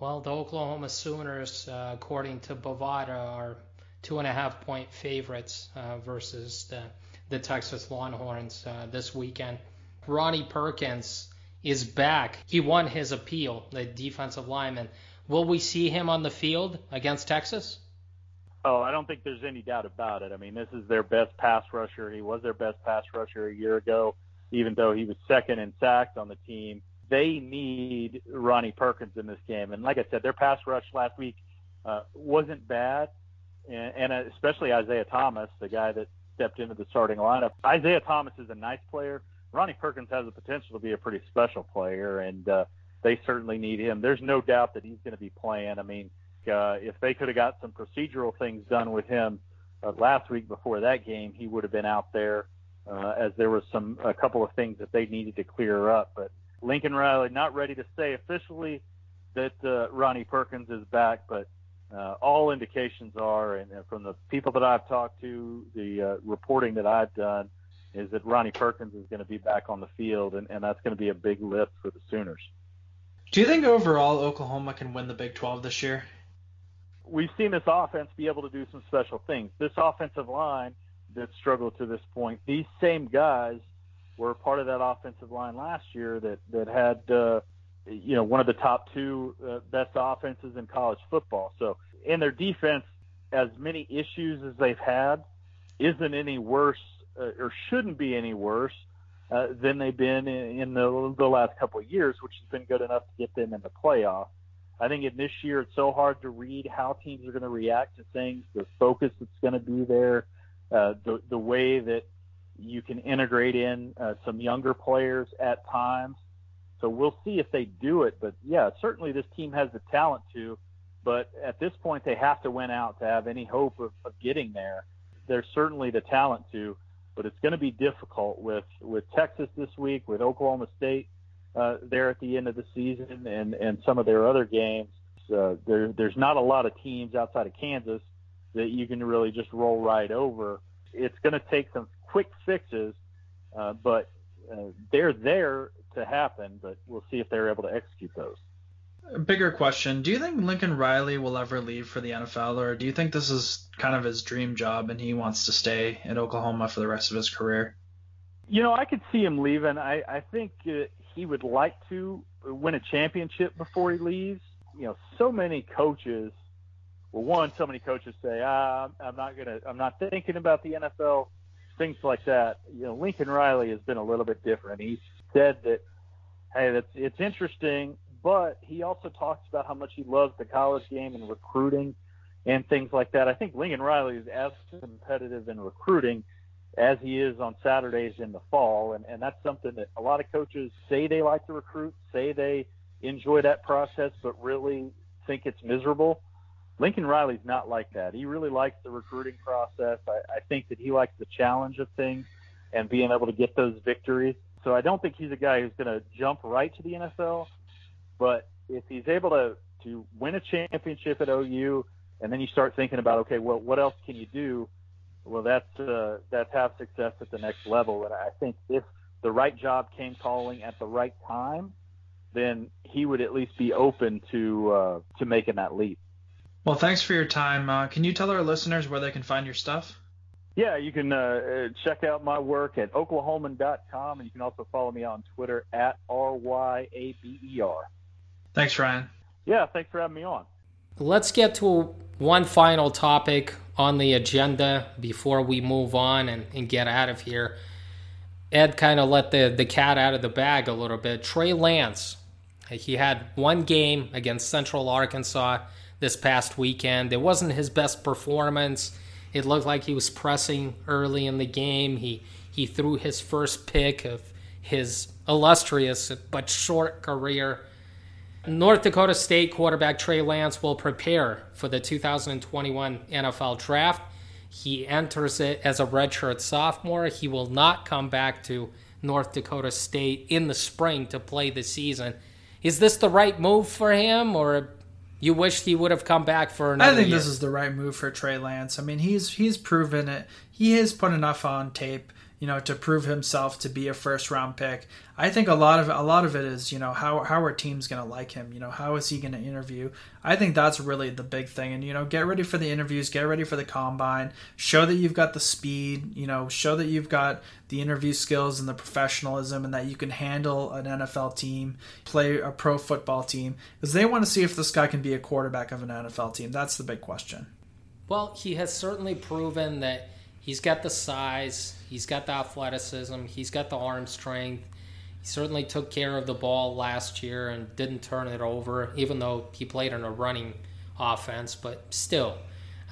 Well, the Oklahoma Sooners, uh, according to Bovada, are two and a half point favorites uh, versus the, the Texas Longhorns uh, this weekend. Ronnie Perkins is back. He won his appeal, the defensive lineman. Will we see him on the field against Texas? Oh, I don't think there's any doubt about it. I mean, this is their best pass rusher. He was their best pass rusher a year ago, even though he was second in sacks on the team. They need Ronnie Perkins in this game. And like I said, their pass rush last week uh, wasn't bad, and, and especially Isaiah Thomas, the guy that stepped into the starting lineup. Isaiah Thomas is a nice player. Ronnie Perkins has the potential to be a pretty special player, and uh, they certainly need him. There's no doubt that he's going to be playing. I mean, uh, if they could have got some procedural things done with him uh, last week before that game, he would have been out there. Uh, as there was some a couple of things that they needed to clear up, but Lincoln Riley not ready to say officially that uh, Ronnie Perkins is back, but uh, all indications are, and, and from the people that I've talked to, the uh, reporting that I've done, is that Ronnie Perkins is going to be back on the field, and, and that's going to be a big lift for the Sooners. Do you think overall Oklahoma can win the Big 12 this year? We've seen this offense be able to do some special things. This offensive line that struggled to this point, these same guys were part of that offensive line last year that that had uh, you know one of the top two uh, best offenses in college football. So in their defense, as many issues as they've had, isn't any worse uh, or shouldn't be any worse uh, than they've been in, in the, the last couple of years, which has been good enough to get them in the playoff. I think in this year it's so hard to read how teams are going to react to things, the focus that's going to be there, uh, the the way that you can integrate in uh, some younger players at times. So we'll see if they do it. But yeah, certainly this team has the talent to. But at this point, they have to win out to have any hope of, of getting there. There's certainly the talent to, but it's going to be difficult with with Texas this week, with Oklahoma State uh, there at the end of the season, and and some of their other games. Uh, there, there's not a lot of teams outside of Kansas that you can really just roll right over. It's going to take some quick fixes, uh, but uh, they're there to happen. But we'll see if they're able to execute those. A bigger question: Do you think Lincoln Riley will ever leave for the NFL, or do you think this is kind of his dream job and he wants to stay in Oklahoma for the rest of his career? You know, I could see him leaving. I, I think uh, he would like to win a championship before he leaves. You know, so many coaches. Well, one, so many coaches say, ah, "I'm not gonna, I'm not thinking about the NFL." Things like that. You know, Lincoln Riley has been a little bit different. He said that, hey, that's it's interesting, but he also talks about how much he loves the college game and recruiting and things like that. I think Lincoln Riley is as competitive in recruiting as he is on Saturdays in the fall, and, and that's something that a lot of coaches say they like to recruit, say they enjoy that process, but really think it's miserable. Lincoln Riley's not like that. He really likes the recruiting process. I, I think that he likes the challenge of things and being able to get those victories. So I don't think he's a guy who's going to jump right to the NFL. But if he's able to to win a championship at OU, and then you start thinking about okay, well, what else can you do? Well, that's uh, that's have success at the next level. And I think if the right job came calling at the right time, then he would at least be open to uh, to making that leap. Well, thanks for your time. Uh, can you tell our listeners where they can find your stuff? Yeah, you can uh, check out my work at oklahoman.com, and you can also follow me on Twitter at R-Y-A-B-E-R. Thanks, Ryan. Yeah, thanks for having me on. Let's get to one final topic on the agenda before we move on and, and get out of here. Ed kind of let the, the cat out of the bag a little bit. Trey Lance, he had one game against Central Arkansas this past weekend. It wasn't his best performance. It looked like he was pressing early in the game. He he threw his first pick of his illustrious but short career. North Dakota State quarterback Trey Lance will prepare for the 2021 NFL Draft. He enters it as a redshirt sophomore. He will not come back to North Dakota State in the spring to play the season. Is this the right move for him, or you wished he would have come back for another I think year? this is the right move for Trey Lance. I mean, he's he's proven it. He has put enough on tape, you know, to prove himself to be a first round pick. I think a lot of a lot of it is, you know, how how are teams going to like him? You know, how is he going to interview? I think that's really the big thing. And you know, get ready for the interviews, get ready for the combine, show that you've got the speed, you know, show that you've got the interview skills and the professionalism and that you can handle an NFL team, play a pro football team because they want to see if this guy can be a quarterback of an NFL team. That's the big question. Well, he has certainly proven that he's got the size, he's got the athleticism, he's got the arm strength. He certainly took care of the ball last year and didn't turn it over, even though he played in a running offense. But still,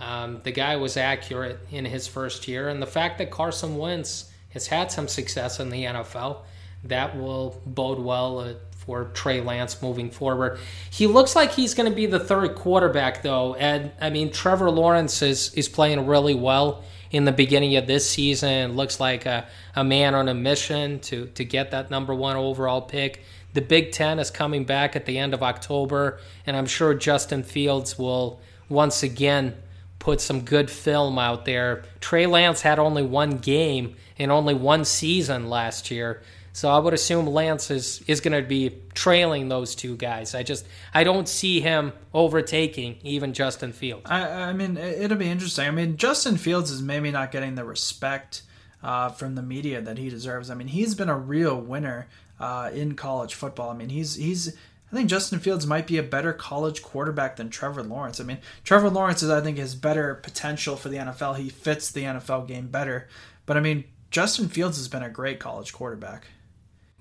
um, the guy was accurate in his first year. And the fact that Carson Wentz has had some success in the NFL, that will bode well uh, for Trey Lance moving forward. He looks like he's going to be the third quarterback, though. And I mean, Trevor Lawrence is, is playing really well in the beginning of this season. Looks like a, a man on a mission to, to get that number one overall pick. The Big Ten is coming back at the end of October, and I'm sure Justin Fields will once again put some good film out there. Trey Lance had only one game in only one season last year. So I would assume Lance is, is going to be trailing those two guys. I just I don't see him overtaking even Justin Fields. I, I mean, it, will be interesting. I mean, Justin Fields is maybe not getting the respect uh, from the media that he deserves. I mean, he's been a real winner uh, in college football. I mean, he's he's. I think Justin Fields might be a better college quarterback than Trevor Lawrence. I mean, Trevor Lawrence is, I think, has better potential for the NFL. He fits the NFL game better. But I mean, Justin Fields has been a great college quarterback.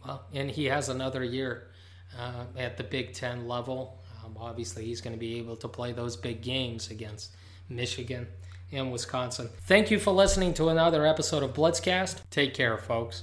Well, and he has another year uh, at the Big Ten level. Um, obviously, he's going to be able to play those big games against Michigan and Wisconsin. Thank you for listening to another episode of Blitzcast. Take care, folks.